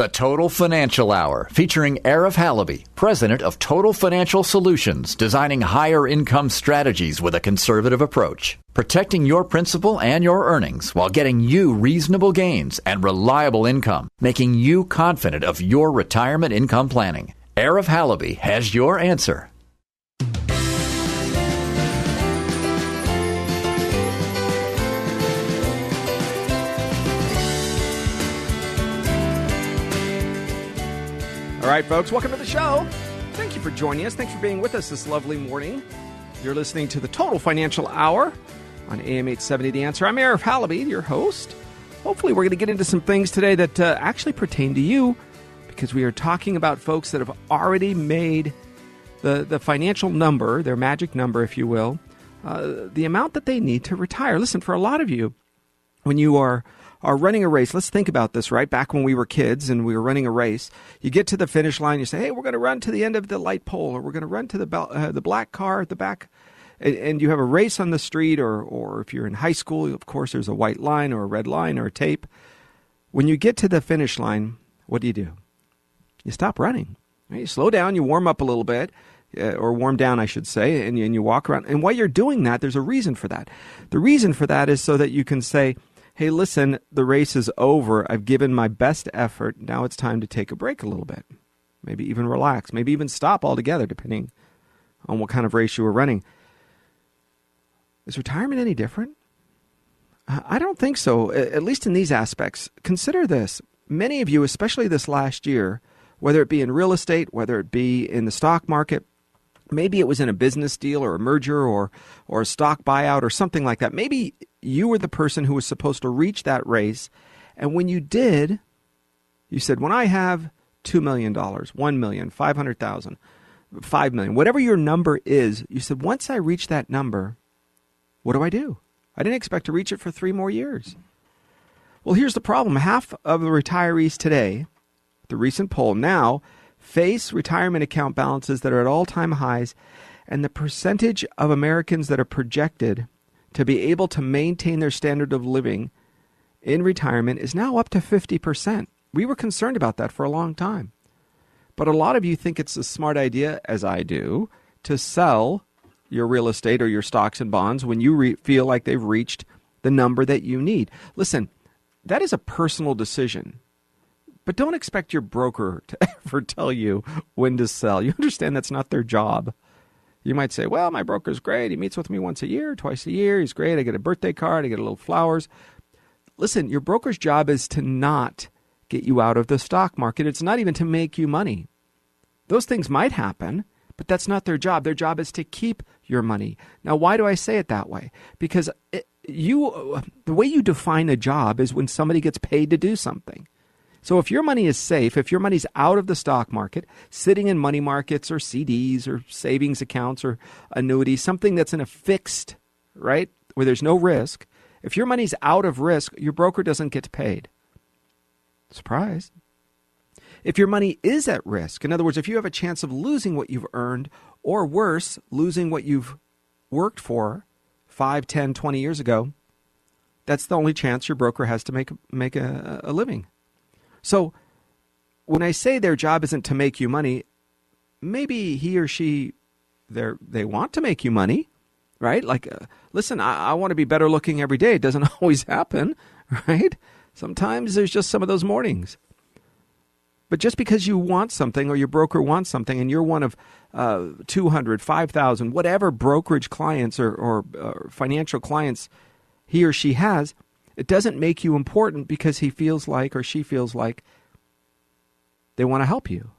The Total Financial Hour, featuring Arif Halaby, president of Total Financial Solutions, designing higher income strategies with a conservative approach, protecting your principal and your earnings while getting you reasonable gains and reliable income, making you confident of your retirement income planning. Arif Halaby has your answer. All right, folks, welcome to the show. Thank you for joining us. Thanks for being with us this lovely morning. You're listening to the Total Financial Hour on AM 870 The Answer. I'm Eric Halaby, your host. Hopefully, we're going to get into some things today that uh, actually pertain to you because we are talking about folks that have already made the, the financial number, their magic number, if you will, uh, the amount that they need to retire. Listen, for a lot of you, when you are are running a race. Let's think about this, right? Back when we were kids and we were running a race, you get to the finish line, you say, "Hey, we're going to run to the end of the light pole, or we're going to run to the uh, the black car at the back." And, and you have a race on the street, or or if you're in high school, of course, there's a white line or a red line or a tape. When you get to the finish line, what do you do? You stop running. You slow down. You warm up a little bit. Uh, or warm down, I should say, and you, and you walk around. And while you're doing that, there's a reason for that. The reason for that is so that you can say, hey, listen, the race is over. I've given my best effort. Now it's time to take a break a little bit. Maybe even relax. Maybe even stop altogether, depending on what kind of race you were running. Is retirement any different? I don't think so, at least in these aspects. Consider this. Many of you, especially this last year, whether it be in real estate, whether it be in the stock market, maybe it was in a business deal or a merger or or a stock buyout or something like that. Maybe you were the person who was supposed to reach that race, and when you did, you said, "When I have two million dollars, one million, five hundred thousand, five million, whatever your number is," you said, "Once I reach that number, what do I do? I didn't expect to reach it for three more years." Well, here's the problem: half of the retirees today, the recent poll now face retirement account balances that are at all time highs, and the percentage of Americans that are projected to be able to maintain their standard of living in retirement is now up to 50%. We were concerned about that for a long time. But a lot of you think it's a smart idea, as I do, to sell your real estate or your stocks and bonds when you re- feel like they've reached the number that you need. Listen, that is a personal decision. But don't expect your broker to ever tell you when to sell. You understand that's not their job. You might say, well, my broker's great. He meets with me once a year, twice a year. He's great. I get a birthday card, I get a little flowers. Listen, your broker's job is to not get you out of the stock market. It's not even to make you money. Those things might happen, but that's not their job. Their job is to keep your money. Now, why do I say it that way? Because it, you, the way you define a job is when somebody gets paid to do something. So if your money is safe, if your money's out of the stock market, sitting in money markets or CDs or savings accounts or annuities, something that's in a fixed, right, where there's no risk, if your money's out of risk, your broker doesn't get paid. Surprise. If your money is at risk, in other words, if you have a chance of losing what you've earned, or worse, losing what you've worked for 5, 10, 20 years ago, that's the only chance your broker has to make, make a, a living. So when I say their job isn't to make you money, maybe he or she they they want to make you money, right? Like, uh, listen, I, I want to be better looking every day. It doesn't always happen, right? Sometimes there's just some of those mornings. But just because you want something or your broker wants something and you're one of uh, 200, 5,000, whatever brokerage clients or, or financial clients he or she has, it doesn't make you important because he feels like or she feels like they want to help you.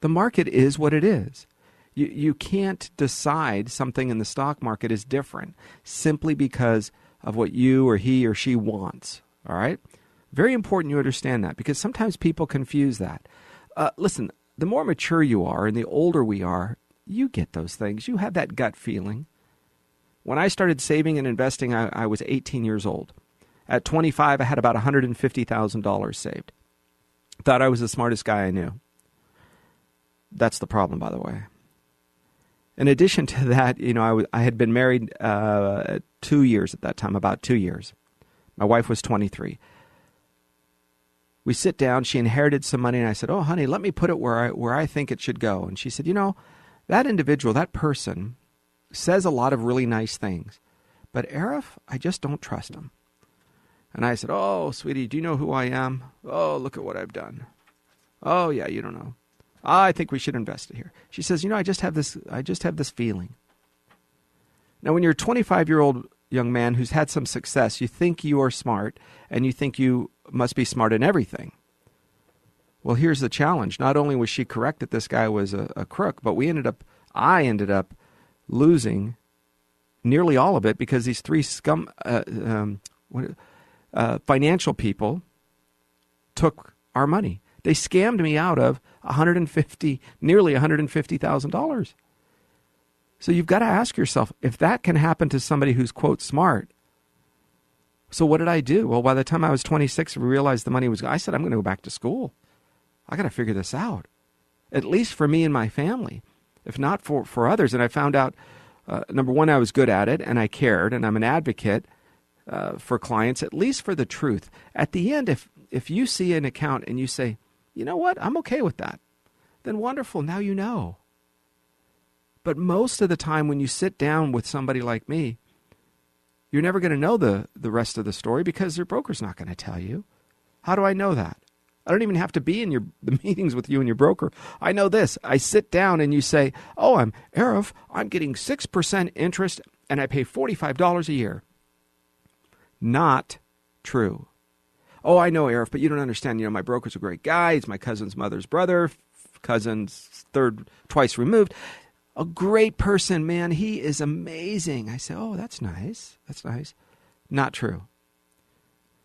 The market is what it is. You, you can't decide something in the stock market is different simply because of what you or he or she wants. All right? Very important you understand that because sometimes people confuse that. Uh, listen, the more mature you are and the older we are, you get those things. You have that gut feeling. When I started saving and investing, I, I was 18 years old. At 25, I had about $150,000 saved. Thought I was the smartest guy I knew. That's the problem, by the way. In addition to that, you know, I, w- I had been married uh, two years at that time, about two years. My wife was 23. We sit down. She inherited some money, and I said, "Oh, honey, let me put it where I where I think it should go." And she said, "You know, that individual, that person, says a lot of really nice things, but Arif, I just don't trust him." And I said, "Oh, sweetie, do you know who I am? Oh, look at what I've done. Oh, yeah, you don't know. I think we should invest it here." She says, "You know, I just have this. I just have this feeling." Now, when you're a 25 year old young man who's had some success, you think you are smart and you think you must be smart in everything. Well, here's the challenge. Not only was she correct that this guy was a, a crook, but we ended up, I ended up losing nearly all of it because these three scum, uh, um, what, uh, financial people took our money. They scammed me out of 150, nearly 150 thousand dollars. So you've got to ask yourself if that can happen to somebody who's, quote, smart. So what did I do? Well, by the time I was 26, we realized the money was, I said, I'm going to go back to school. I got to figure this out, at least for me and my family, if not for, for others. And I found out, uh, number one, I was good at it and I cared, and I'm an advocate uh, for clients, at least for the truth. At the end, if, if you see an account and you say, you know what, I'm okay with that, then wonderful, now you know. But most of the time, when you sit down with somebody like me, you're never going to know the, the rest of the story because your broker's not going to tell you. How do I know that? I don't even have to be in your the meetings with you and your broker. I know this. I sit down and you say, "Oh, I'm Arif. I'm getting six percent interest, and I pay forty five dollars a year." Not true. Oh, I know, Arif, but you don't understand. You know, my broker's a great guy. He's my cousin's mother's brother, cousin's third, twice removed a great person, man. He is amazing. I say, oh, that's nice. That's nice. Not true.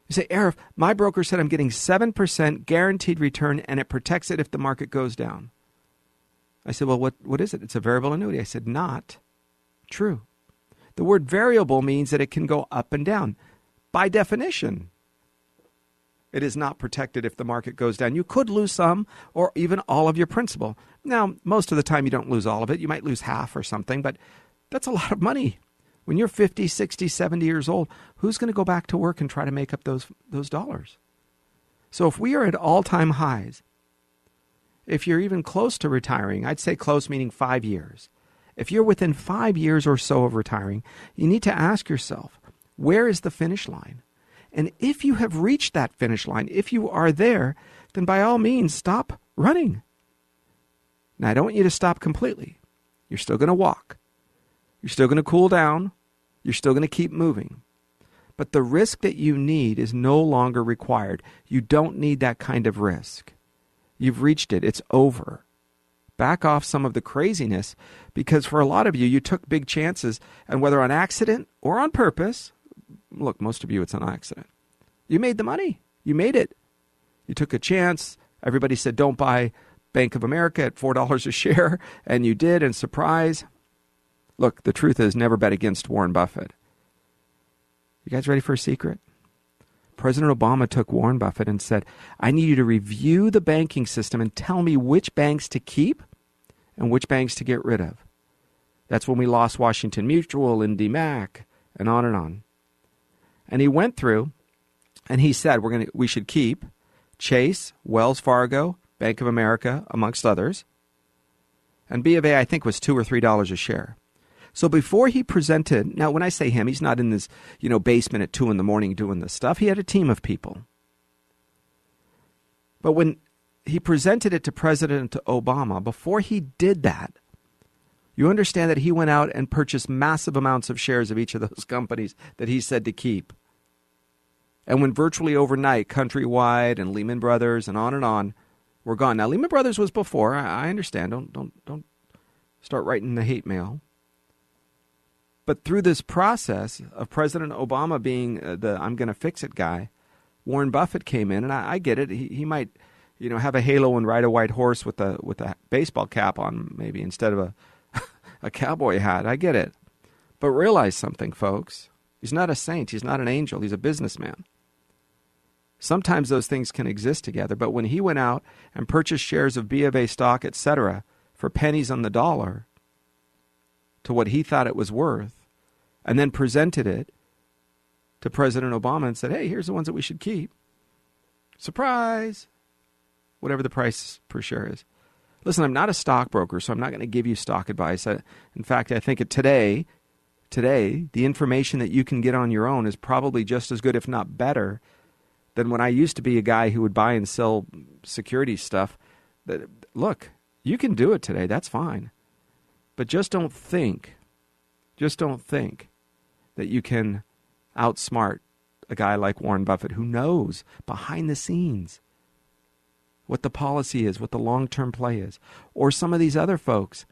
You say, Arif, my broker said I'm getting 7% guaranteed return and it protects it if the market goes down. I said, well, what, what is it? It's a variable annuity. I said, not true. The word variable means that it can go up and down. By definition, it is not protected if the market goes down. You could lose some or even all of your principal. Now, most of the time you don't lose all of it. You might lose half or something, but that's a lot of money. When you're 50, 60, 70 years old, who's going to go back to work and try to make up those, those dollars? So if we are at all time highs, if you're even close to retiring, I'd say close meaning five years. If you're within five years or so of retiring, you need to ask yourself, where is the finish line? And if you have reached that finish line, if you are there, then by all means stop running. Now, I don't want you to stop completely. You're still going to walk. You're still going to cool down. You're still going to keep moving. But the risk that you need is no longer required. You don't need that kind of risk. You've reached it, it's over. Back off some of the craziness because for a lot of you, you took big chances, and whether on accident or on purpose, look, most of you, it's an accident. You made the money. You made it. You took a chance. Everybody said, don't buy Bank of America at $4 a share, and you did, and surprise. Look, the truth is, never bet against Warren Buffett. You guys ready for a secret? President Obama took Warren Buffett and said, I need you to review the banking system and tell me which banks to keep and which banks to get rid of. That's when we lost Washington Mutual, and IndyMac, and on and on. And he went through and he said, We're gonna we should keep Chase, Wells Fargo, Bank of America, amongst others. And B of A, I think, was two or three dollars a share. So before he presented, now when I say him, he's not in this you know basement at two in the morning doing this stuff. He had a team of people. But when he presented it to President Obama, before he did that, you understand that he went out and purchased massive amounts of shares of each of those companies that he said to keep. And when virtually overnight, Countrywide and Lehman Brothers and on and on were gone. Now Lehman Brothers was before. I, understand. Don't don't don't start writing the hate mail. But through this process of President Obama being uh, the I'm going to fix it guy, Warren Buffett came in, and I, I get it. He, he might, you know, have a halo and ride a white horse with a with a baseball cap on, maybe instead of a a cowboy hat. I get it, but realize something, folks. He's not a saint. He's not an angel. He's a businessman. Sometimes those things can exist together, but when he went out and purchased shares of B of A stock, etc., for pennies on the dollar to what he thought it was worth, and then presented it to President Obama and said, hey, here's the ones that we should keep. Surprise! Whatever the price per share is. Listen, I'm not a stockbroker, so I'm not going to give you stock advice. I, in fact, I think today, today, the information that you can get on your own is probably just as good, if not better, than when I used to be a guy who would buy and sell security stuff. That look, you can do it today. That's fine. But just don't think, just don't think that you can outsmart a guy like Warren Buffett who knows behind the scenes what the policy is, what the long term play is, or some of these other folks.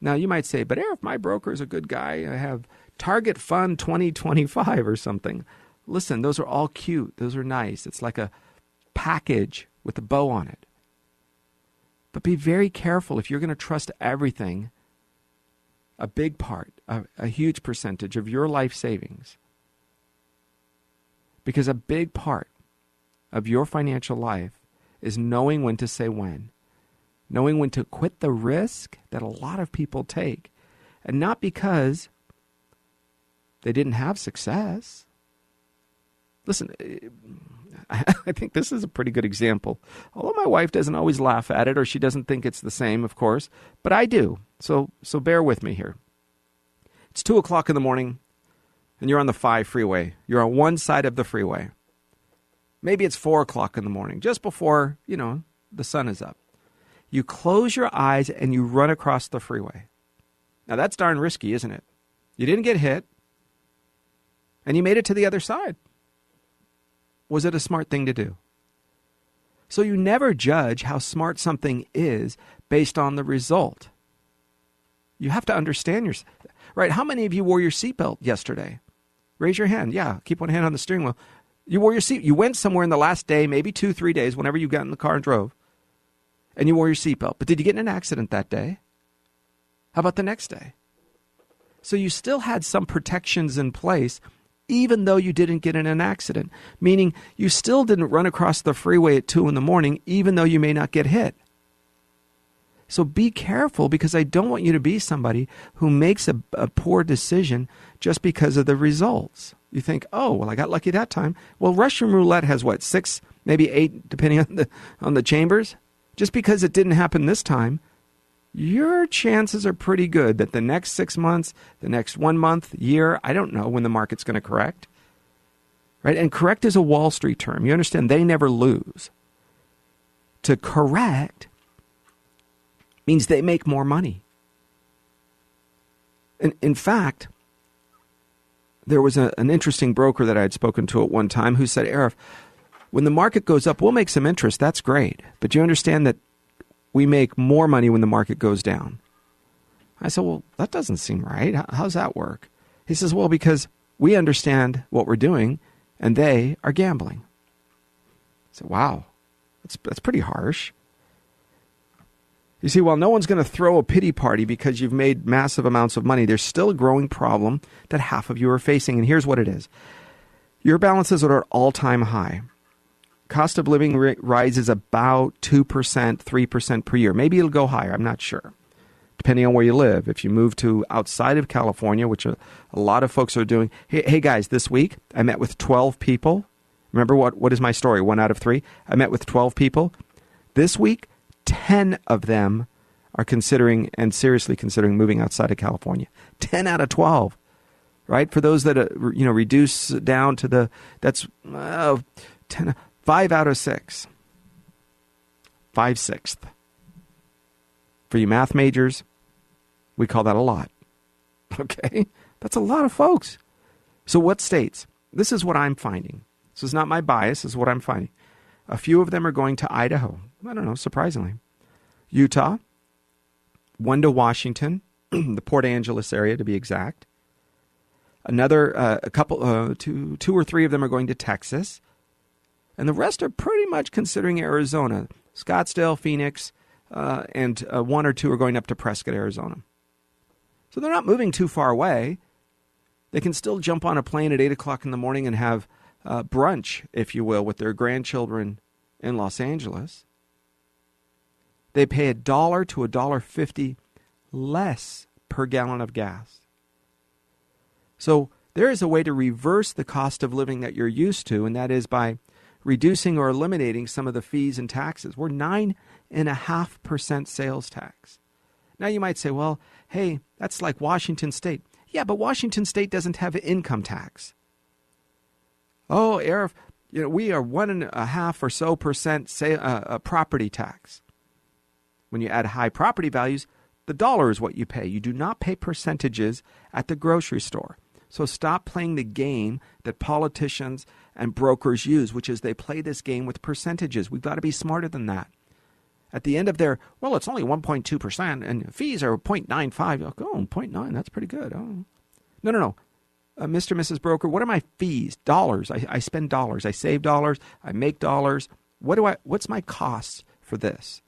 Now, you might say, but Eric, my broker is a good guy, I have Target Fund 2025 or something. Listen, those are all cute. Those are nice. It's like a package with a bow on it. But be very careful if you're going to trust everything, a big part, a, a huge percentage of your life savings. Because a big part of your financial life is knowing when to say when, knowing when to quit the risk that a lot of people take. And not because they didn't have success. Listen, I think this is a pretty good example. Although my wife doesn't always laugh at it or she doesn't think it's the same, of course, but I do. So, so bear with me here. It's 2 o'clock in the morning and you're on the 5 freeway. You're on one side of the freeway. Maybe it's 4 o'clock in the morning, just before, you know, the sun is up. You close your eyes and you run across the freeway. Now, that's darn risky, isn't it? You didn't get hit, and you made it to the other side. Was it a smart thing to do? So you never judge how smart something is based on the result. You have to understand yourself. Right? How many of you wore your seatbelt yesterday? Raise your hand. Yeah, keep one hand on the steering wheel. You wore your seat. You went somewhere in the last day, maybe two, three days, whenever you got in the car and drove, and you wore your seatbelt. But did you get in an accident that day? How about the next day? So you still had some protections in place even though you didn't get in an accident, meaning you still didn't run across the freeway at 2 in the morning, even though you may not get hit. So be careful because I don't want you to be somebody who makes a, a, poor decision just because of the results. You think, oh, well, I got lucky that time. Well, Russian roulette has what, six, maybe eight, depending on the, on the chambers? Just because it didn't happen this time your chances are pretty good that the next six months, the next one month, year, I don't know when the market's going to correct. Right? And correct is a Wall Street term. You understand? They never lose. To correct means they make more money. In, in fact, there was a, an interesting broker that I had spoken to at one time who said, Arif, when the market goes up, we'll make some interest. That's great. But you understand that we make more money when the market goes down. I said, Well, that doesn't seem right. How, how's that work? He says, Well, because we understand what we're doing and they are gambling. I said, Wow, that's, that's pretty harsh. You see, while no one's going to throw a pity party because you've made massive amounts of money, there's still a growing problem that half of you are facing. And here's what it is your balances are at all time high cost of living rises about 2%, 3% per year. Maybe it'll go higher, I'm not sure. Depending on where you live. If you move to outside of California, which a, a lot of folks are doing. Hey, hey, guys, this week I met with 12 people. Remember what, what is my story? One out of three. I met with 12 people. This week, 10 of them are considering and seriously considering moving outside of California. 10 out of 12 right? For those that uh, you know reduce down to the that's uh, 10, Five out of six. Five sixth. For you math majors, we call that a lot. Okay? That's a lot of folks. So, what states? This is what I'm finding. This is not my bias, this is what I'm finding. A few of them are going to Idaho. I don't know, surprisingly. Utah, one to Washington, the Port Angeles area to be exact. Another, uh, a couple, uh, two, two or three of them are going to Texas. and the rest are pretty much considering Arizona, Scottsdale, Phoenix, uh, and uh, one or two are going up to Prescott, Arizona. So they're not moving too far away. They can still jump on a plane at 8 o'clock in the morning and have uh, brunch, if you will, with their grandchildren in Los Angeles. They pay a dollar to a dollar fifty less per gallon of gas. So there is a way to reverse the cost of living that you're used to, and that is by reducing or eliminating some of the fees and taxes. We're nine and a half percent sales tax. Now you might say, well, hey, that's like Washington State. Yeah, but Washington State doesn't have an income tax. Oh, Arif, you know, we are one and a half or so percent say, uh, uh, property tax. When you add high property values, the dollar is what you pay. You do not pay percentages at the grocery store. So stop playing the game that politicians and brokers use, which is they play this game with percentages. We've got to be smarter than that. At the end of their, well, it's only 1.2%, and fees are 0.95. Like, oh, 0.9, that's pretty good. Oh. No, no, no. Uh, Mr. Mrs. Broker, what are my fees? Dollars. I, I spend dollars. I save dollars. I make dollars. What do I? What's my costs for this?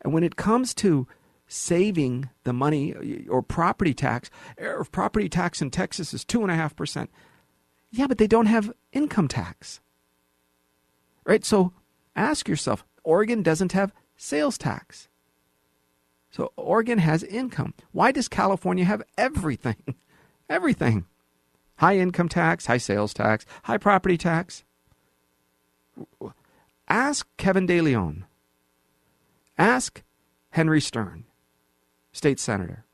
And when it comes to saving the money or property tax, or property tax in Texas is 2.5%. Yeah, but they don't have income tax. Right? So ask yourself Oregon doesn't have sales tax. So Oregon has income. Why does California have everything? everything. High income tax, high sales tax, high property tax. Ask Kevin De Leon. Ask Henry Stern, state senator.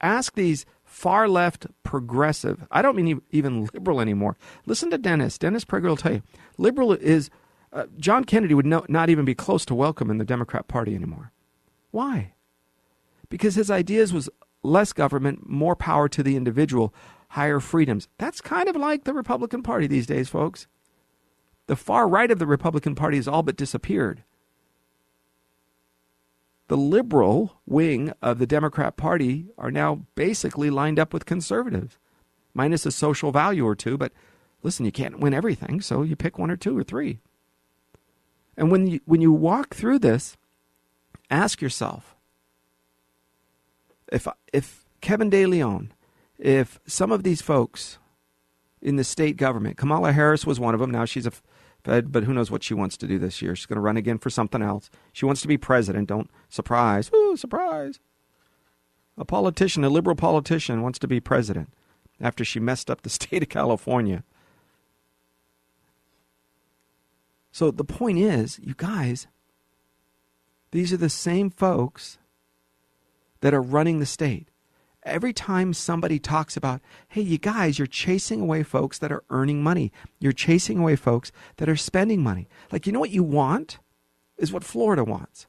Ask these far left progressive, I don't mean even liberal anymore. Listen to Dennis. Dennis Prager will tell you liberal is, uh, John Kennedy would no, not even be close to welcome in the Democrat Party anymore. Why? Because his ideas was less government, more power to the individual, higher freedoms. That's kind of like the Republican Party these days, folks. The far right of the Republican Party has all but disappeared the liberal wing of the Democrat Party are now basically lined up with conservatives, minus a social value or two. But listen, you can't win everything, so you pick one or two or three. And when you, when you walk through this, ask yourself if, if Kevin De Leon, if some of these folks in the state government, Kamala Harris was one of them, now she's a Fed, but who knows what she wants to do this year. She's going to run again for something else. She wants to be president. Don't surprise. Ooh, surprise. A politician, a liberal politician, wants to be president after she messed up the state of California. So the point is, you guys, these are the same folks that are running the state every time somebody talks about, hey, you guys, you're chasing away folks that are earning money. You're chasing away folks that are spending money. Like, you know what you want? Is what Florida wants.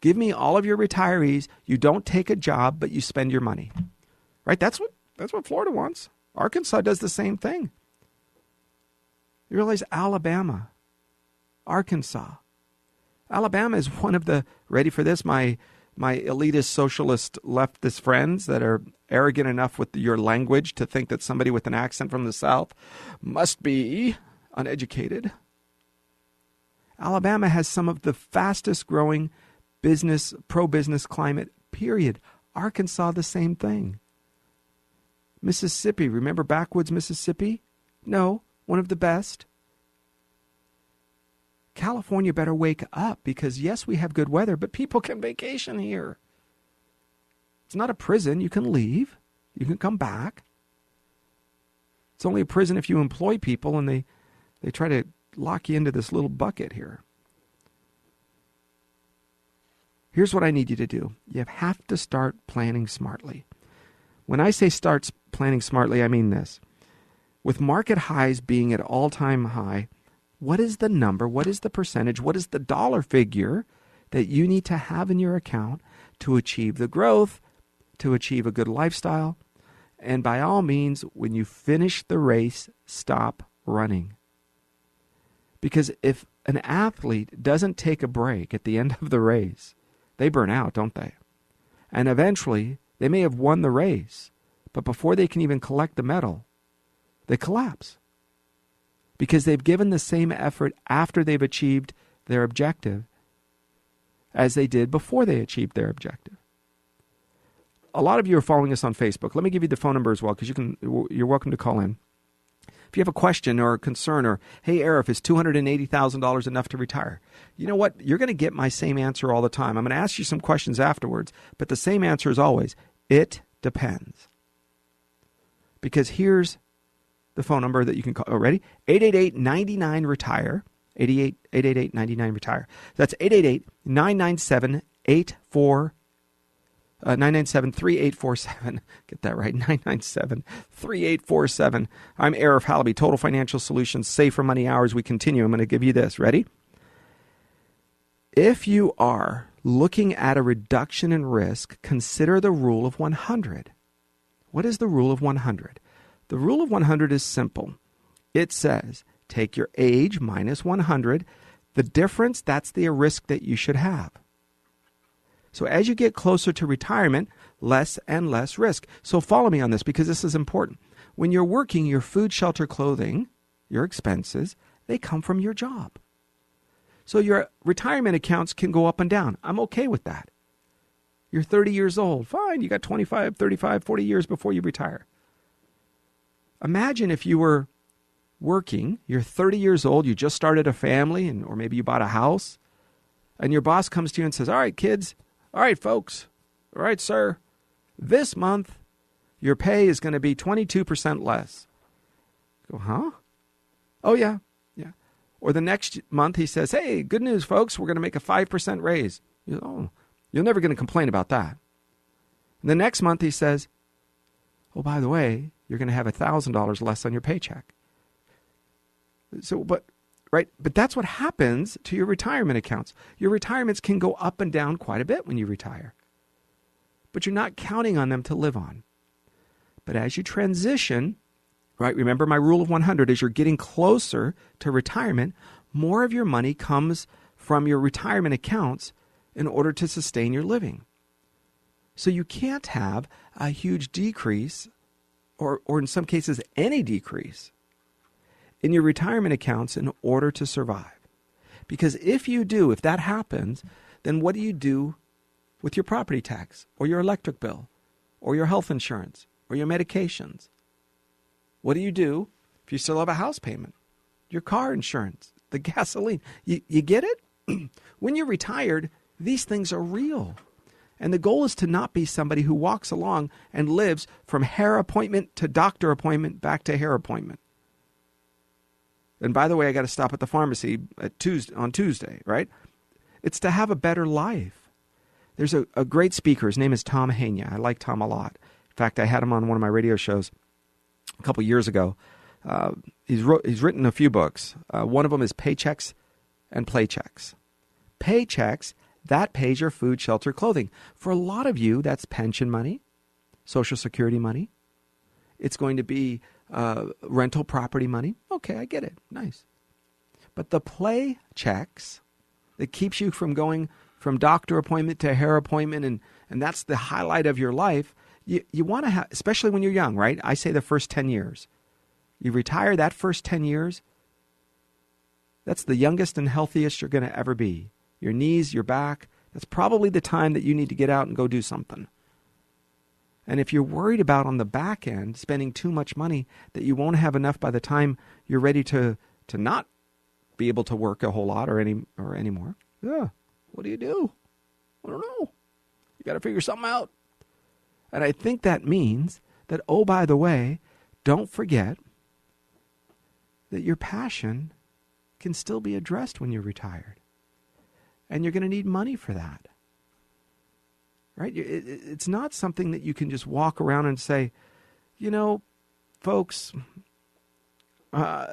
Give me all of your retirees. You don't take a job, but you spend your money. Right? That's what that's what Florida wants. Arkansas does the same thing. You realize Alabama, Arkansas. Alabama is one of the ready for this my my elitist socialist leftist friends that are arrogant enough with your language to think that somebody with an accent from the South must be uneducated. Alabama has some of the fastest growing business, pro business climate, period. Arkansas, the same thing. Mississippi, remember backwoods Mississippi? No, one of the best. California better wake up because, yes, we have good weather, but people can vacation here. It's not a prison. You can leave, you can come back. It's only a prison if you employ people and they, they try to lock you into this little bucket here. Here's what I need you to do you have to start planning smartly. When I say start planning smartly, I mean this. With market highs being at all time high, what is the number? What is the percentage? What is the dollar figure that you need to have in your account to achieve the growth, to achieve a good lifestyle? And by all means, when you finish the race, stop running. Because if an athlete doesn't take a break at the end of the race, they burn out, don't they? And eventually, they may have won the race, but before they can even collect the medal, they collapse. Because they've given the same effort after they've achieved their objective as they did before they achieved their objective. A lot of you are following us on Facebook. Let me give you the phone number as well because you can you're welcome to call in. If you have a question or a concern or hey Arif, is $280,000 enough to retire? You know what? You're going to get my same answer all the time. I'm going to ask you some questions afterwards, but the same answer is always it depends. Because here's the phone number that you can call. Oh, ready? 888 99 retire. 888 99 retire. That's 888 997 84 uh, 997 3847. Get that right. 997 3847. I'm Arif Halaby, Total Financial Solutions, Save for Money Hours. We continue. I'm going to give you this. Ready? If you are looking at a reduction in risk, consider the rule of 100. What is the rule of 100? The rule of 100 is simple. It says take your age minus 100. The difference, that's the risk that you should have. So as you get closer to retirement, less and less risk. So follow me on this because this is important. When you're working, your food, shelter, clothing, your expenses, they come from your job. So your retirement accounts can go up and down. I'm okay with that. You're 30 years old. Fine, you got 25, 35, 40 years before you retire. Imagine if you were working, you're 30 years old, you just started a family, and, or maybe you bought a house, and your boss comes to you and says, All right, kids, all right, folks, all right, sir, this month your pay is going to be 22% less. go, huh? Oh, yeah, yeah. Or the next month he says, Hey, good news, folks, we're going to make a 5% raise. You oh, you're never going to complain about that. And the next month he says, Oh, by the way, you're going to have $1,000 less on your paycheck. So, but, right? But that's what happens to your retirement accounts. Your retirements can go up and down quite a bit when you retire, but you're not counting on them to live on. But as you transition, right? Remember my rule of 100 as you're getting closer to retirement, more of your money comes from your retirement accounts in order to sustain your living. So you can't have a huge decrease or, or in some cases, any decrease in your retirement accounts in order to survive. Because if you do, if that happens, then what do you do with your property tax or your electric bill or your health insurance or your medications? What do you do if you still have a house payment, your car insurance, the gasoline? You, you get it? when you're retired, these things are real. And the goal is to not be somebody who walks along and lives from hair appointment to doctor appointment back to hair appointment. And by the way, I got to stop at the pharmacy at Tuesday, on Tuesday, right? It's to have a better life. There's a, a great speaker. His name is Tom Hegna. I like Tom a lot. In fact, I had him on one of my radio shows a couple years ago. Uh, he's, wrote, he's written a few books. Uh, one of them is Paychecks and Playchecks. Paychecks that pays your food, shelter, clothing. For a lot of you, that's pension money, Social Security money. It's going to be uh, rental property money. Okay, I get it. Nice. But the play checks that keeps you from going from doctor appointment to hair appointment, and, and that's the highlight of your life. You, you want to have, especially when you're young, right? I say the first 10 years. You retire that first 10 years, that's the youngest and healthiest you're going to ever be your knees, your back, that's probably the time that you need to get out and go do something. And if you're worried about on the back end spending too much money that you won't have enough by the time you're ready to to not be able to work a whole lot or any or anymore, yeah, what do you do? I don't know. You got to figure something out. And I think that means that oh by the way, don't forget that your passion can still be addressed when you're retired and you're going to need money for that. Right? It's not something that you can just walk around and say, you know, folks, uh,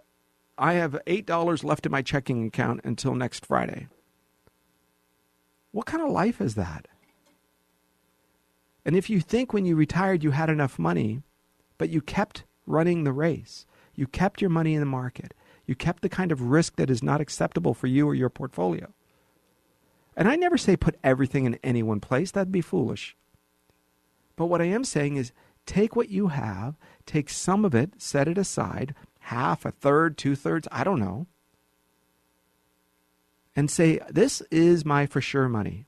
I have $8 left in my checking account until next Friday. What kind of life is that? And if you think when you retired you had enough money, but you kept running the race, you kept your money in the market, you kept the kind of risk that is not acceptable for you or your portfolio, and I never say put everything in any one place, that'd be foolish. But what I am saying is take what you have, take some of it, set it aside, half, a third, two thirds, I don't know. And say, this is my for sure money.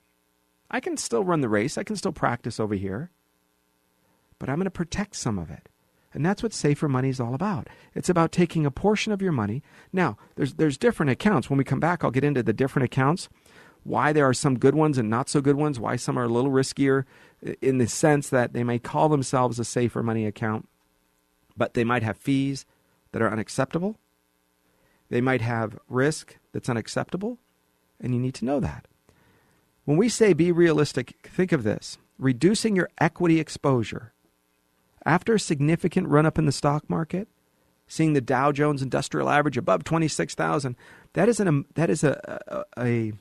I can still run the race, I can still practice over here, but I'm going to protect some of it. And that's what safer money is all about. It's about taking a portion of your money. Now, there's there's different accounts. When we come back, I'll get into the different accounts, why there are some good ones and not so good ones, why some are a little riskier in the sense that they may call themselves a safer money account, but they might have fees that are unacceptable. They might have risk that's unacceptable, and you need to know that. When we say be realistic, think of this reducing your equity exposure after a significant run up in the stock market, seeing the Dow Jones Industrial Average above 26,000, that is, an, that is a, a, a,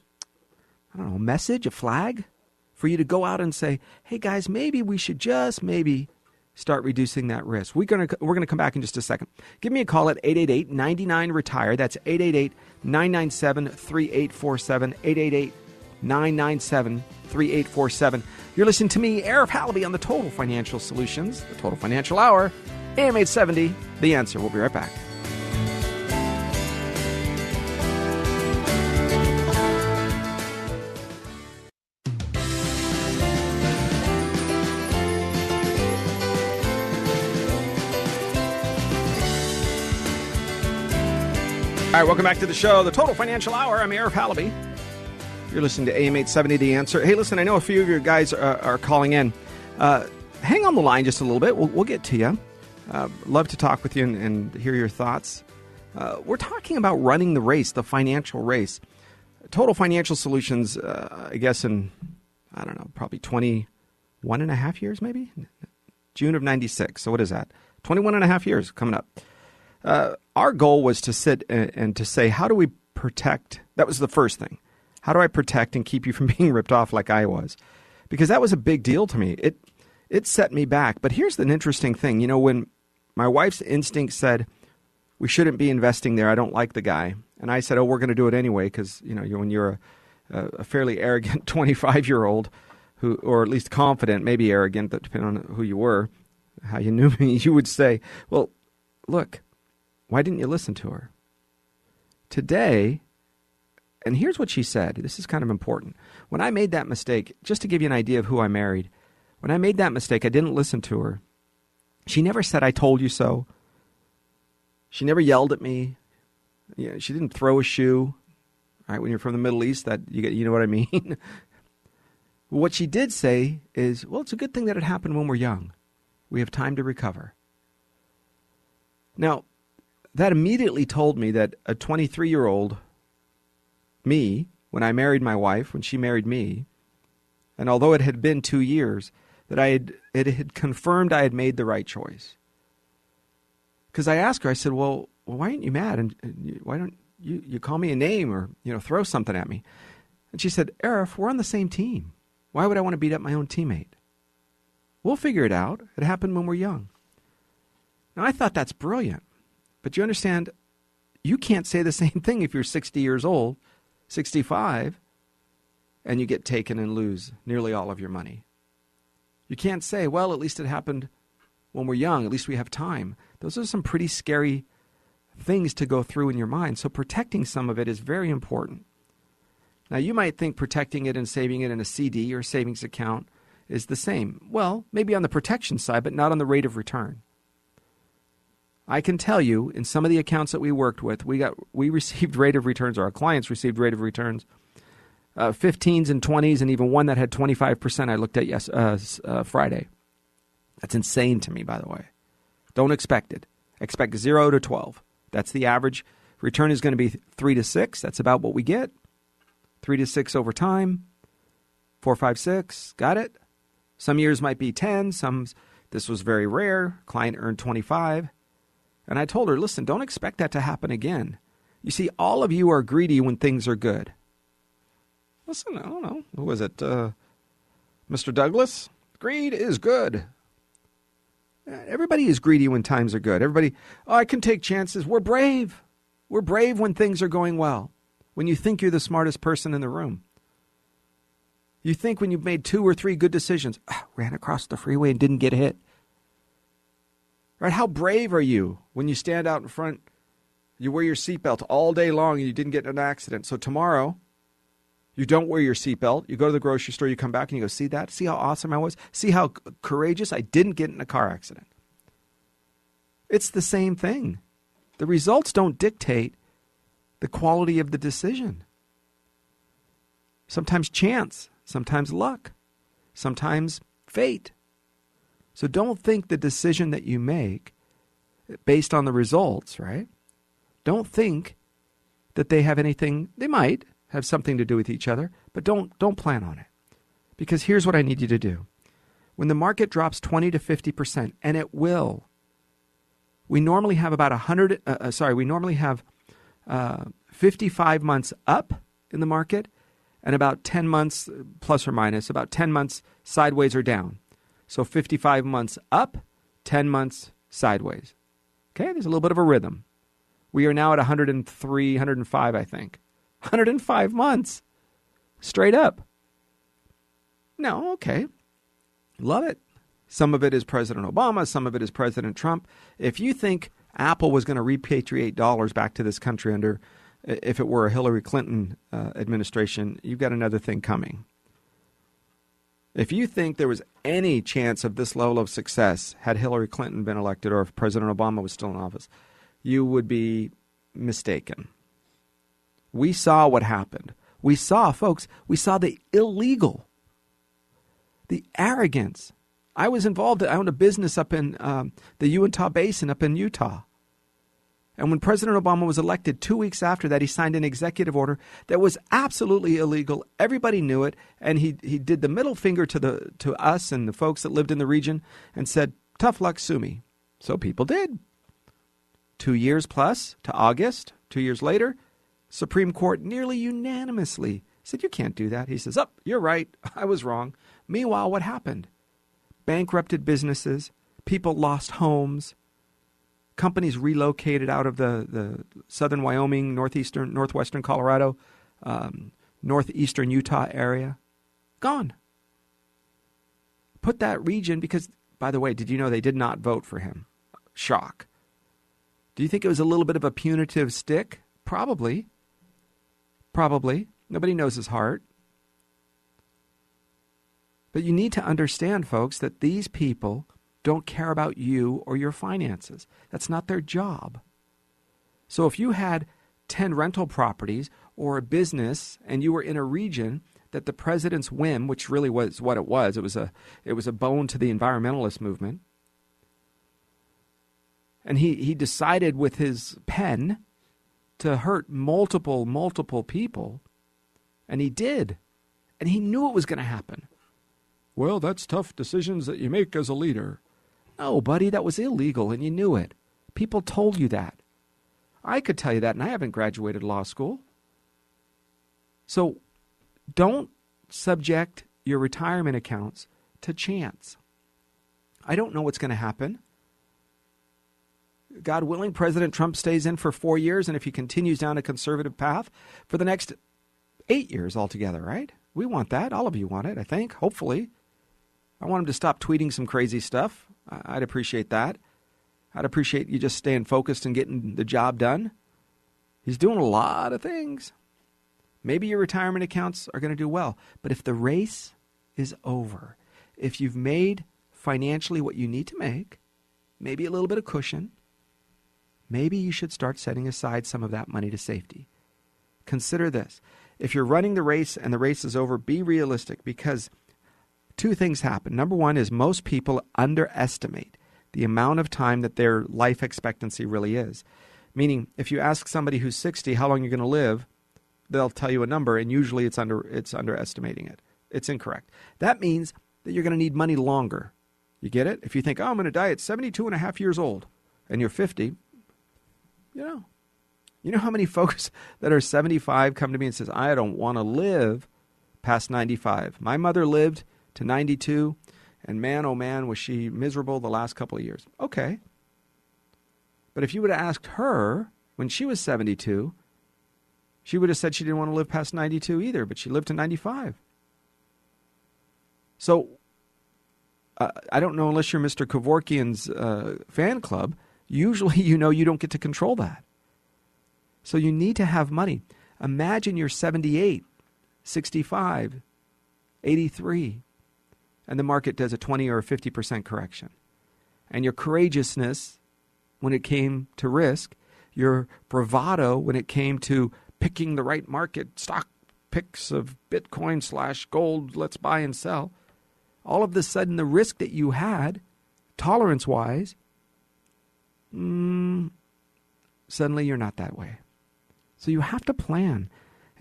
I don't know, a message, a flag for you to go out and say, hey guys, maybe we should just maybe start reducing that risk. We're going to we're going to come back in just a second. Give me a call at 888-99-RETIRE. That's 888-997-3847, 888-997-3847. You're listening to me, Arif Halaby, on the Total Financial Solutions, the Total Financial Hour, AM 870, The Answer. We'll be right back. All right, welcome back to the show, the Total Financial Hour. I'm Eric Halaby. You're listening to AM 870 The Answer. Hey, listen, I know a few of you guys are, are calling in. Uh, hang on the line just a little bit. We'll, we'll get to you. Uh, love to talk with you and, and hear your thoughts. Uh, we're talking about running the race, the financial race. Total Financial Solutions, uh, I guess, in, I don't know, probably 21 and a half years, maybe? June of 96. So what is that? 21 and a half years coming up. Uh, our goal was to sit and, and to say, how do we protect? That was the first thing. How do I protect and keep you from being ripped off like I was? Because that was a big deal to me. It it set me back. But here's an interesting thing. You know, when my wife's instinct said we shouldn't be investing there, I don't like the guy, and I said, oh, we're going to do it anyway because you know when you're a, a fairly arrogant 25 year old who, or at least confident, maybe arrogant, depending on who you were, how you knew me, you would say, well, look, why didn't you listen to her? Today, and here's what she said. This is kind of important. When I made that mistake, just to give you an idea of who I married, when I made that mistake, I didn't listen to her. She never said, I told you so. She never yelled at me. Yeah, she didn't throw a shoe. Right, when you're from the Middle East, that you get, you know what I mean. what she did say is, "Well, it's a good thing that it happened when we're young. We have time to recover." Now, that immediately told me that a 23 year old me, when I married my wife, when she married me, and although it had been two years, that I had it had confirmed I had made the right choice. Because I asked her, I said, "Well, why aren't you mad? And, and why don't you you call me a name or you know throw something at me?" And she said, "Arif, we're on the same team. Why would I want to beat up my own teammate? We'll figure it out. It happened when we're young." Now I thought that's brilliant, but you understand, you can't say the same thing if you're 60 years old 65 and you get taken and lose nearly all of your money. You can't say, well, at least it happened when we're young, at least we have time. Those are some pretty scary things to go through in your mind. So protecting some of it is very important. Now, you might think protecting it and saving it in a CD or savings account is the same. Well, maybe on the protection side, but not on the rate of return. I can tell you in some of the accounts that we worked with, we got we received rate of returns, or our clients received rate of returns, uh, 15s and 20s, and even one that had 25%. I looked at yes uh, uh, Friday. That's insane to me, by the way. Don't expect it. Expect zero to 12. That's the average. Return is going to be three to six. That's about what we get. Three to six over time. Four, five, six. Got it. Some years might be 10. Some this was very rare. Client earned 25. And I told her, listen, don't expect that to happen again. You see, all of you are greedy when things are good. Listen, I don't know. Who was it? Uh, Mr. Douglas? Greed is good. Everybody is greedy when times are good. Everybody, oh, I can take chances. We're brave. We're brave when things are going well. When you think you're the smartest person in the room. You think when you've made two or three good decisions, oh, ran across the freeway and didn't get hit. Right? How brave are you when you stand out in front, you wear your seatbelt all day long and you didn't get in an accident. So tomorrow, you don't wear your seatbelt. You go to the grocery store, you come back and you go, see that? See how awesome I was? See how courageous I didn't get in a car accident. It's the same thing. The results don't dictate the quality of the decision. Sometimes chance, sometimes luck, sometimes fate. So don't think the decision that you make based on the results, right? Don't think that they have anything, they might have something to do with each other, but don't don't plan on it. Because here's what I need you to do. When the market drops 20 to 50%, and it will, we normally have about 100 uh, uh, sorry, we normally have uh, 55 months up in the market and about 10 months plus or minus, about 10 months sideways or down. So 55 months up, 10 months sideways. Okay, there's a little bit of a rhythm. We are now at 103, 105, I think. 105 months. Straight up. No, okay. Love it. Some of it is President Obama, some of it is President Trump. If you think Apple was going to repatriate dollars back to this country under if it were a Hillary Clinton uh, administration, you've got another thing coming. If you think there was any chance of this level of success had Hillary Clinton been elected or if President Obama was still in office, you would be mistaken. We saw what happened. We saw, folks, we saw the illegal, the arrogance. I was involved, I owned a business up in um, the Uintah Basin up in Utah. And when President Obama was elected, two weeks after that, he signed an executive order that was absolutely illegal. Everybody knew it, and he he did the middle finger to the to us and the folks that lived in the region, and said, "Tough luck, sue me." So people did. Two years plus to August, two years later, Supreme Court nearly unanimously said, "You can't do that." He says, "Up, oh, you're right. I was wrong." Meanwhile, what happened? Bankrupted businesses, people lost homes companies relocated out of the, the southern Wyoming, northeastern, northwestern Colorado, um, northeastern Utah area, gone. Put that region because, by the way, did you know they did not vote for him? Shock. Do you think it was a little bit of a punitive stick? Probably. Probably. Nobody knows his heart. But you need to understand, folks, that these people don't care about you or your finances. That's not their job. So if you had 10 rental properties or a business and you were in a region that the president's whim, which really was what it was, it was a it was a bone to the environmentalist movement. And he, he decided with his pen to hurt multiple, multiple people. And he did. And he knew it was going to happen. Well, that's tough decisions that you make as a leader. No, buddy, that was illegal and you knew it. People told you that. I could tell you that, and I haven't graduated law school. So don't subject your retirement accounts to chance. I don't know what's going to happen. God willing, President Trump stays in for four years, and if he continues down a conservative path, for the next eight years altogether, right? We want that. All of you want it, I think, hopefully. I want him to stop tweeting some crazy stuff. I'd appreciate that. I'd appreciate you just staying focused and getting the job done. He's doing a lot of things. Maybe your retirement accounts are going to do well. But if the race is over, if you've made financially what you need to make, maybe a little bit of cushion, maybe you should start setting aside some of that money to safety. Consider this. If you're running the race and the race is over, be realistic because two things happen. Number one is most people underestimate the amount of time that their life expectancy really is. Meaning, if you ask somebody who's 60 how long you're going to live, they'll tell you a number, and usually it's under it's underestimating it. It's incorrect. That means that you're going to need money longer. You get it? If you think, oh, I'm going to die at 72 and a half years old, and you're 50, you know, you know how many folks that are 75 come to me and says, I don't want to live past 95. My mother lived to 92, and man, oh man, was she miserable the last couple of years. Okay. But if you would have asked her when she was 72, she would have said she didn't want to live past 92 either, but she lived to 95. So uh, I don't know unless you're Mr. Kevorkian's uh, fan club. Usually, you know you don't get to control that. So you need to have money. Imagine you're 78, 65, 83, and the market does a 20 or a 50% correction. And your courageousness when it came to risk, your bravado when it came to picking the right market, stock picks of Bitcoin slash gold, let's buy and sell. All of a sudden, the risk that you had, tolerance wise, mm, suddenly you're not that way. So you have to plan.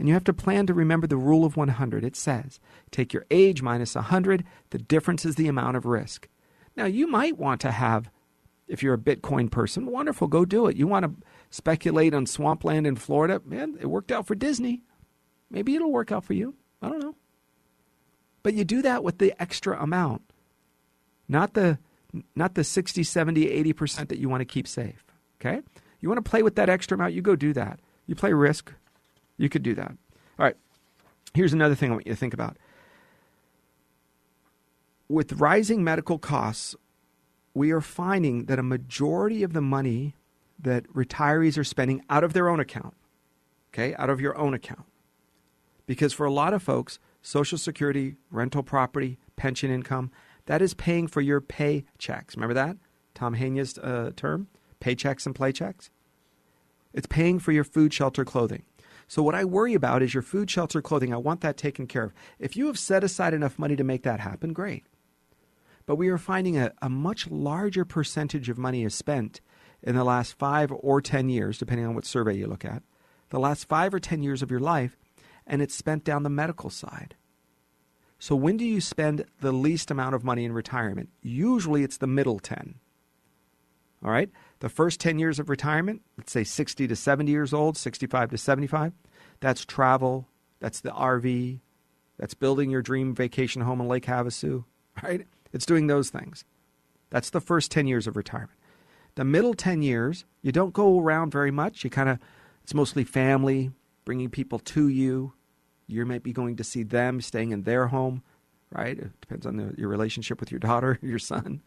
And you have to plan to remember the rule of 100. It says, take your age minus 100, the difference is the amount of risk. Now, you might want to have, if you're a Bitcoin person, wonderful, go do it. You want to speculate on swampland in Florida? Man, it worked out for Disney. Maybe it'll work out for you. I don't know. But you do that with the extra amount, not the not the 60, 70, 80% that you want to keep safe. Okay? You want to play with that extra amount, you go do that. You play risk, you could do that. All right. Here's another thing I want you to think about. With rising medical costs, we are finding that a majority of the money that retirees are spending out of their own account, okay, out of your own account. Because for a lot of folks, Social Security, rental property, pension income, that is paying for your paychecks. Remember that? Tom Hegna's uh, term? Paychecks and playchecks? It's paying for your food, shelter, clothing. So, what I worry about is your food, shelter, clothing. I want that taken care of. If you have set aside enough money to make that happen, great. But we are finding a, a much larger percentage of money is spent in the last five or 10 years, depending on what survey you look at, the last five or 10 years of your life, and it's spent down the medical side. So, when do you spend the least amount of money in retirement? Usually it's the middle 10. All right? The first 10 years of retirement, let's say 60 to 70 years old, 65 to 75, that's travel, that's the RV, that's building your dream vacation home in Lake Havasu, right? It's doing those things. That's the first 10 years of retirement. The middle 10 years, you don't go around very much. You kind of, it's mostly family, bringing people to you. You might be going to see them, staying in their home, right? It depends on the, your relationship with your daughter, your son.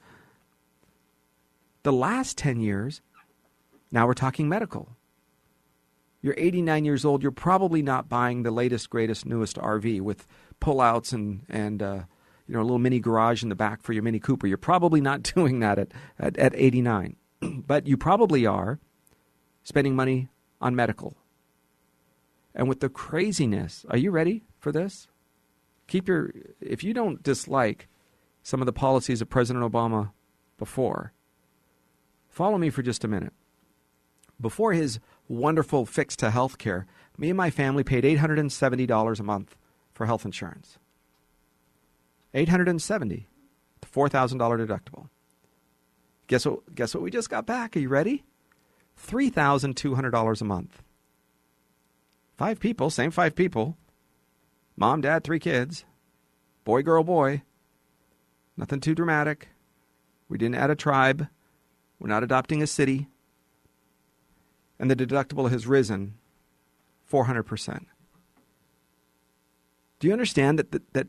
The last 10 years, now we're talking medical. You're 89 years old, you're probably not buying the latest, greatest, newest RV with pullouts and, and uh, you know, a little mini garage in the back for your Mini Cooper. You're probably not doing that at, at, at 89. but you probably are spending money on medical. And with the craziness, are you ready for this? Keep your, if you don't dislike some of the policies of President Obama before, Follow me for just a minute. Before his wonderful fix to health care, me and my family paid $870 a month for health insurance. $870, the $4,000 deductible. Guess what, guess what we just got back? Are you ready? $3,200 a month. Five people, same five people. Mom, dad, three kids. Boy, girl, boy. Nothing too dramatic. We didn't add a tribe. We're not adopting a city. And the deductible has risen 400%. Do you understand that, that, that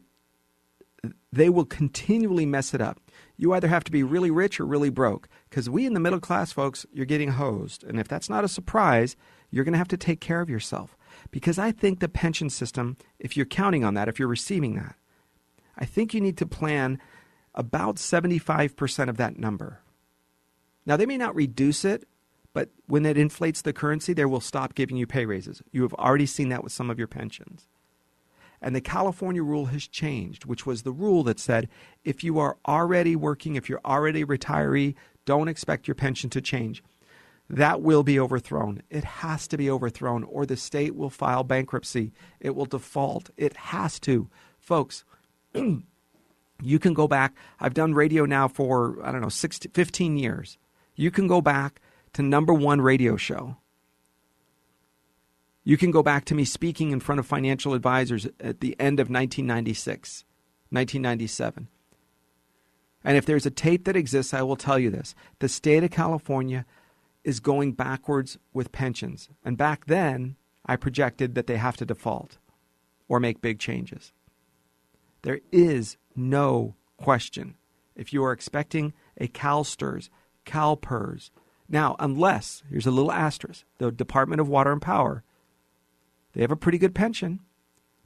they will continually mess it up? You either have to be really rich or really broke. Because we in the middle class folks, you're getting hosed. And if that's not a surprise, you're going to have to take care of yourself. Because I think the pension system, if you're counting on that, if you're receiving that, I think you need to plan about 75% of that number. Now, they may not reduce it, but when it inflates the currency, they will stop giving you pay raises. You have already seen that with some of your pensions. And the California rule has changed, which was the rule that said if you are already working, if you're already a retiree, don't expect your pension to change. That will be overthrown. It has to be overthrown, or the state will file bankruptcy. It will default. It has to. Folks, you can go back. I've done radio now for, I don't know, 16, 15 years. You can go back to number one radio show. You can go back to me speaking in front of financial advisors at the end of 1996, 1997. And if there's a tape that exists, I will tell you this. The state of California is going backwards with pensions. And back then, I projected that they have to default or make big changes. There is no question if you are expecting a CalSTRS, CalPERS. Now, unless, here's a little asterisk, the Department of Water and Power, they have a pretty good pension.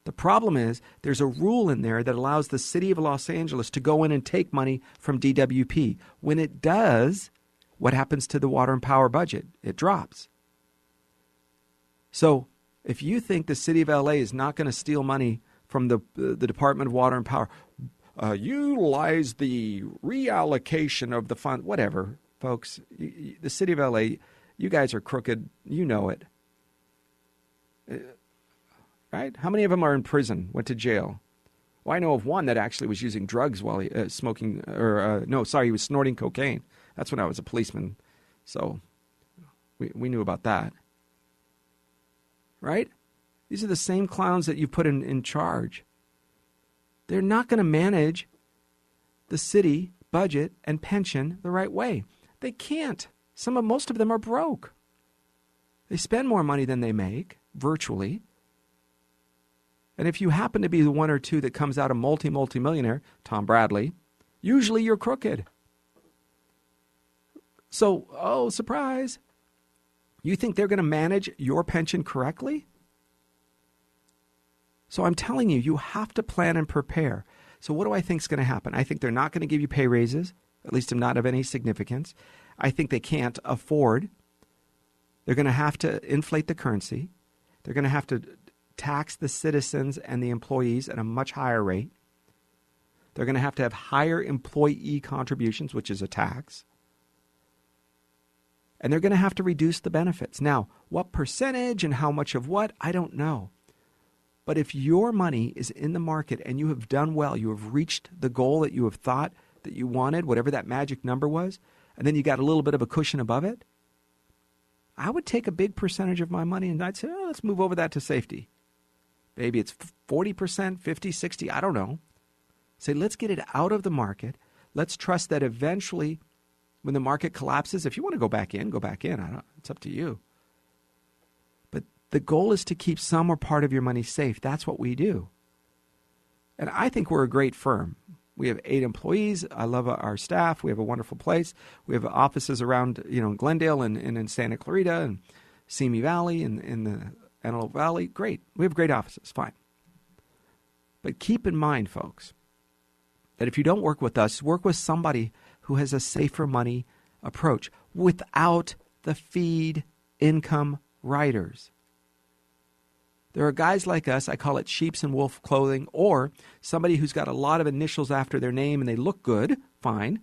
The problem is there's a rule in there that allows the city of Los Angeles to go in and take money from DWP. When it does, what happens to the water and power budget? It drops. So, if you think the city of LA is not going to steal money from the, uh, the Department of Water and Power, uh, utilize the reallocation of the fund, whatever, folks. the city of LA, you guys are crooked. You know it. Uh, right? How many of them are in prison, went to jail? Well, I know of one that actually was using drugs while he uh, smoking, or uh, no, sorry, he was snorting cocaine. That's when I was a policeman. So we, we knew about that. Right? These are the same clowns that you put in, in charge. They're not going to manage the city budget and pension the right way. They can't. Some of most of them are broke. They spend more money than they make virtually. And if you happen to be the one or two that comes out a multi multi millionaire, Tom Bradley, usually you're crooked. So, oh, surprise. You think they're going to manage your pension correctly? So I'm telling you, you have to plan and prepare. So what do I think is going to happen? I think they're not going to give you pay raises, at least not of any significance. I think they can't afford. They're going to have to inflate the currency. They're going to have to tax the citizens and the employees at a much higher rate. They're going to have to have higher employee contributions, which is a tax. And they're going to have to reduce the benefits. Now, what percentage and how much of what, I don't know. But if your money is in the market and you have done well, you have reached the goal that you have thought that you wanted, whatever that magic number was, and then you got a little bit of a cushion above it, I would take a big percentage of my money and I'd say, oh, let's move over that to safety. Maybe it's 40%, 50, 60, I don't know. Say, let's get it out of the market. Let's trust that eventually, when the market collapses, if you want to go back in, go back in. it's up to you. But the goal is to keep some or part of your money safe. That's what we do. And I think we're a great firm. We have eight employees. I love our staff. We have a wonderful place. We have offices around, you know, in Glendale and, and in Santa Clarita and Simi Valley and in the Antelope Valley. Great. We have great offices. Fine. But keep in mind, folks, that if you don't work with us, work with somebody who has a safer money approach without the feed income riders. There are guys like us, I call it sheep's and wolf clothing, or somebody who's got a lot of initials after their name and they look good, fine.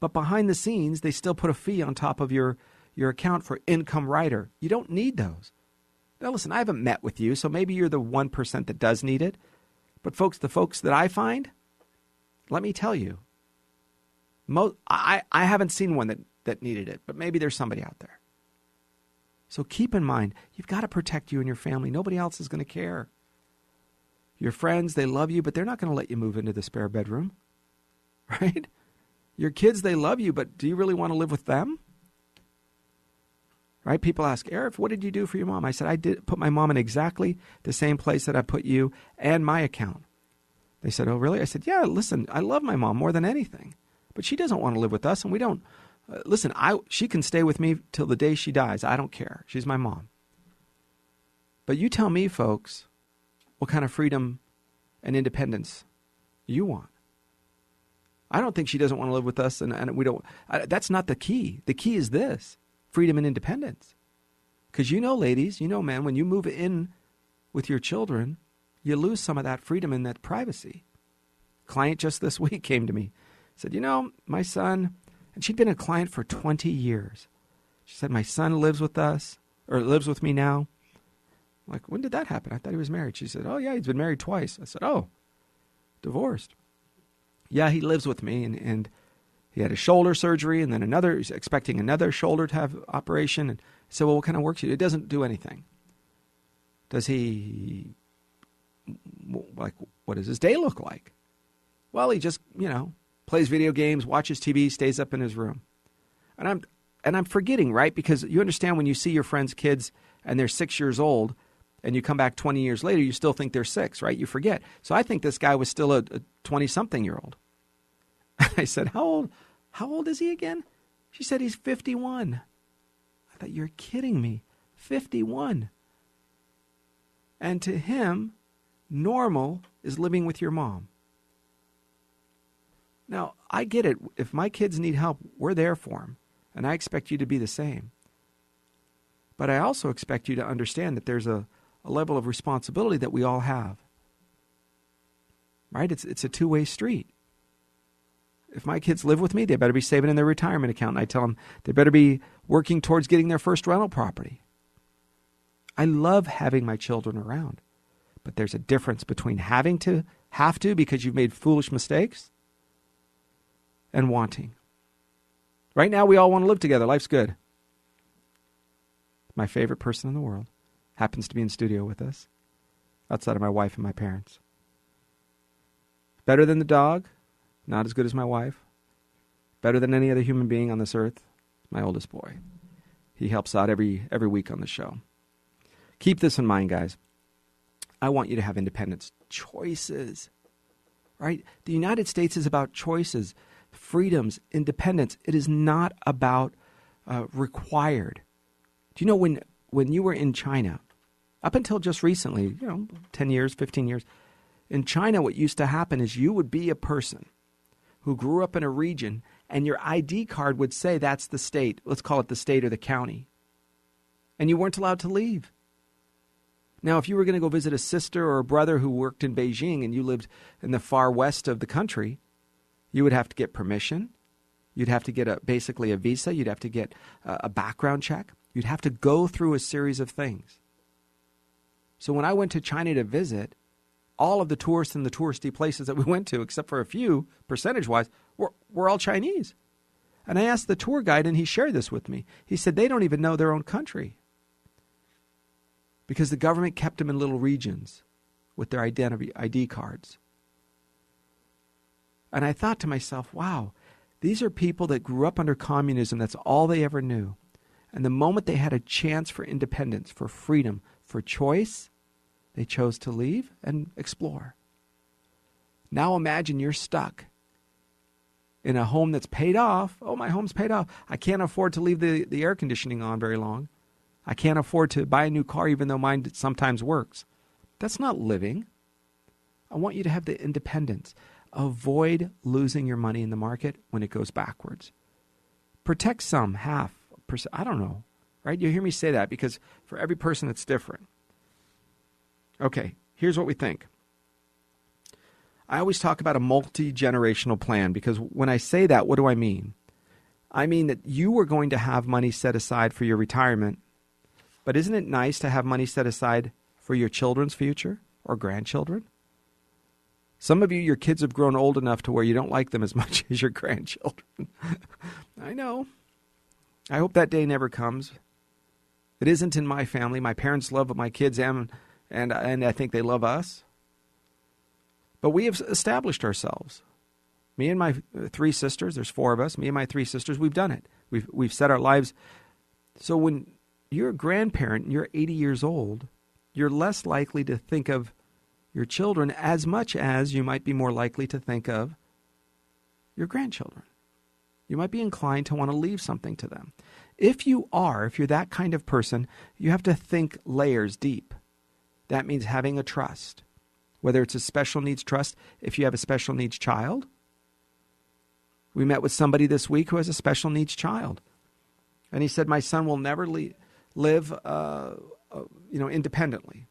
But behind the scenes, they still put a fee on top of your, your account for income rider. You don't need those. Now, listen, I haven't met with you, so maybe you're the 1% that does need it. But, folks, the folks that I find, let me tell you, I, I haven't seen one that, that needed it, but maybe there's somebody out there. So keep in mind, you've got to protect you and your family. Nobody else is going to care. Your friends, they love you, but they're not going to let you move into the spare bedroom. Right? Your kids, they love you, but do you really want to live with them? Right? People ask, Arif, what did you do for your mom? I said, I did put my mom in exactly the same place that I put you and my account. They said, Oh, really? I said, Yeah, listen, I love my mom more than anything. But she doesn't want to live with us, and we don't uh, listen, I she can stay with me till the day she dies. I don't care. She's my mom. But you tell me, folks, what kind of freedom and independence you want. I don't think she doesn't want to live with us, and, and we don't. I, that's not the key. The key is this freedom and independence. Because you know, ladies, you know, man, when you move in with your children, you lose some of that freedom and that privacy. Client just this week came to me, said, You know, my son, and she'd been a client for 20 years. She said, My son lives with us, or lives with me now. I'm like, when did that happen? I thought he was married. She said, Oh, yeah, he's been married twice. I said, Oh, divorced. Yeah, he lives with me, and, and he had a shoulder surgery, and then another, he's expecting another shoulder to have operation. And I said, Well, what kind of work do you do? It doesn't do anything. Does he, like, what does his day look like? Well, he just, you know, plays video games, watches TV, stays up in his room. And I'm and I'm forgetting, right? Because you understand when you see your friends' kids and they're six years old, and you come back 20 years later, you still think they're six, right? You forget. So I think this guy was still a 20 something year old. I said, How old how old is he again? She said he's 51. I thought you're kidding me. 51. And to him, normal is living with your mom. Now, I get it. If my kids need help, we're there for them. And I expect you to be the same. But I also expect you to understand that there's a, a level of responsibility that we all have. Right? It's, it's a two way street. If my kids live with me, they better be saving in their retirement account. And I tell them they better be working towards getting their first rental property. I love having my children around. But there's a difference between having to, have to because you've made foolish mistakes, and wanting. Right now, we all want to live together. Life's good. My favorite person in the world happens to be in studio with us, outside of my wife and my parents. Better than the dog, not as good as my wife. Better than any other human being on this earth, my oldest boy. He helps out every every week on the show. Keep this in mind, guys. I want you to have independence, choices. Right? The United States is about choices, freedoms, independence. It is not about uh, required. Do you know when when you were in China, up until just recently, you know, 10 years, 15 years, in China what used to happen is you would be a person who grew up in a region and your ID card would say that's the state. Let's call it the state or the county. And you weren't allowed to leave. Now, if you were going to go visit a sister or a brother who worked in Beijing and you lived in the far west of the country, you would have to get permission. You'd have to get a, basically a visa. You'd have to get a, a background check. You'd have to go through a series of things. So when I went to China to visit, all of the tourists in the touristy places that we went to, except for a few, percentage wise, were, were all Chinese. And I asked the tour guide, and he shared this with me. He said they don't even know their own country because the government kept them in little regions with their identity ID cards. And I thought to myself, wow, these are people that grew up under communism. That's all they ever knew. And the moment they had a chance for independence, for freedom, for choice, they chose to leave and explore. Now imagine you're stuck in a home that's paid off. Oh, my home's paid off. I can't afford to leave the, the air conditioning on very long. I can't afford to buy a new car even though mine sometimes works. That's not living. I want you to have the independence. Avoid losing your money in the market when it goes backwards. Protect some, half, percent. I don't know, right? You hear me say that because for every person it's different. Okay, here's what we think. I always talk about a multi generational plan because when I say that, what do I mean? I mean that you are going to have money set aside for your retirement but isn't it nice to have money set aside for your children's future or grandchildren? Some of you, your kids have grown old enough to where you don't like them as much as your grandchildren. I know. I hope that day never comes. It isn't in my family. My parents love my kids and, and, and I think they love us. But we have established ourselves. Me and my three sisters, there's four of us, me and my three sisters, we've done it. We've, we've set our lives. So when you're a grandparent and you're 80 years old, you're less likely to think of your children as much as you might be more likely to think of your grandchildren. You might be inclined to want to leave something to them. If you are, if you're that kind of person, you have to think layers deep. That means having a trust. Whether it's a special needs trust, if you have a special needs child. We met with somebody this week who has a special needs child. And he said, My son will never live, uh, uh, you know, independently.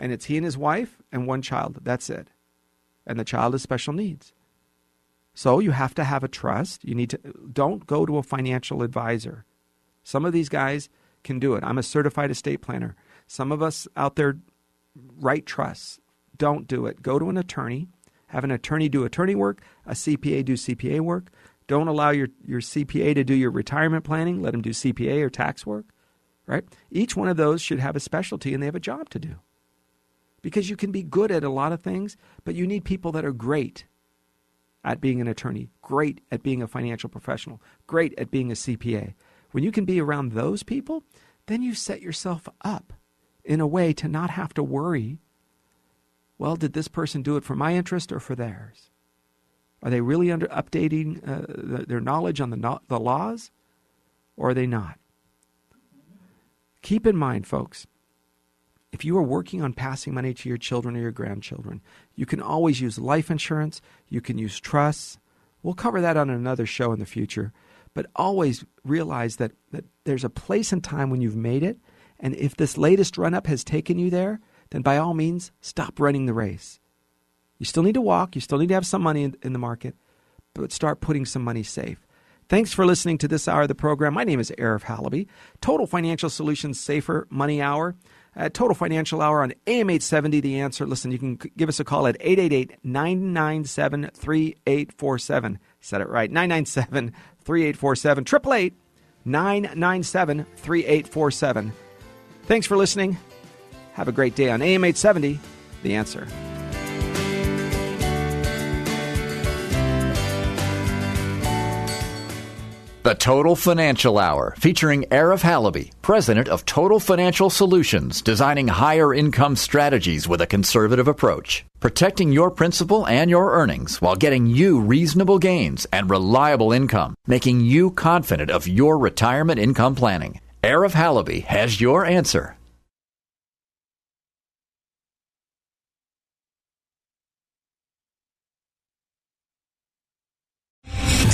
And it's he and his wife and one child. That's it. And the child has special needs. So you have to have a trust. You need to don't go to a financial advisor. Some of these guys can do it. I'm a certified estate planner. Some of us out there write trusts. Don't do it. Go to an attorney. Have an attorney do attorney work, a CPA do CPA work. Don't allow your, your CPA to do your retirement planning. Let him do CPA or tax work right? Each one of those should have a specialty and they have a job to do. Because you can be good at a lot of things, but you need people that are great at being an attorney, great at being a financial professional, great at being a CPA. When you can be around those people, then you set yourself up in a way to not have to worry well, did this person do it for my interest or for theirs? Are they really under updating uh, their knowledge on the, no- the laws, or are they not? Keep in mind, folks, if you are working on passing money to your children or your grandchildren, you can always use life insurance, you can use trusts. We'll cover that on another show in the future. But always realize that, that there's a place and time when you've made it. And if this latest run up has taken you there, then by all means, stop running the race. You still need to walk, you still need to have some money in, in the market, but start putting some money safe. Thanks for listening to this hour of the program. My name is Arif Halaby. Total Financial Solutions Safer Money Hour. At Total Financial Hour on AM 870, The Answer. Listen, you can give us a call at 888 997 3847. Said it right 997 3847. 888 997 3847. Thanks for listening. Have a great day on AM 870, The Answer. The Total Financial Hour, featuring Arif Halaby, president of Total Financial Solutions, designing higher income strategies with a conservative approach, protecting your principal and your earnings while getting you reasonable gains and reliable income, making you confident of your retirement income planning. Arif Halaby has your answer.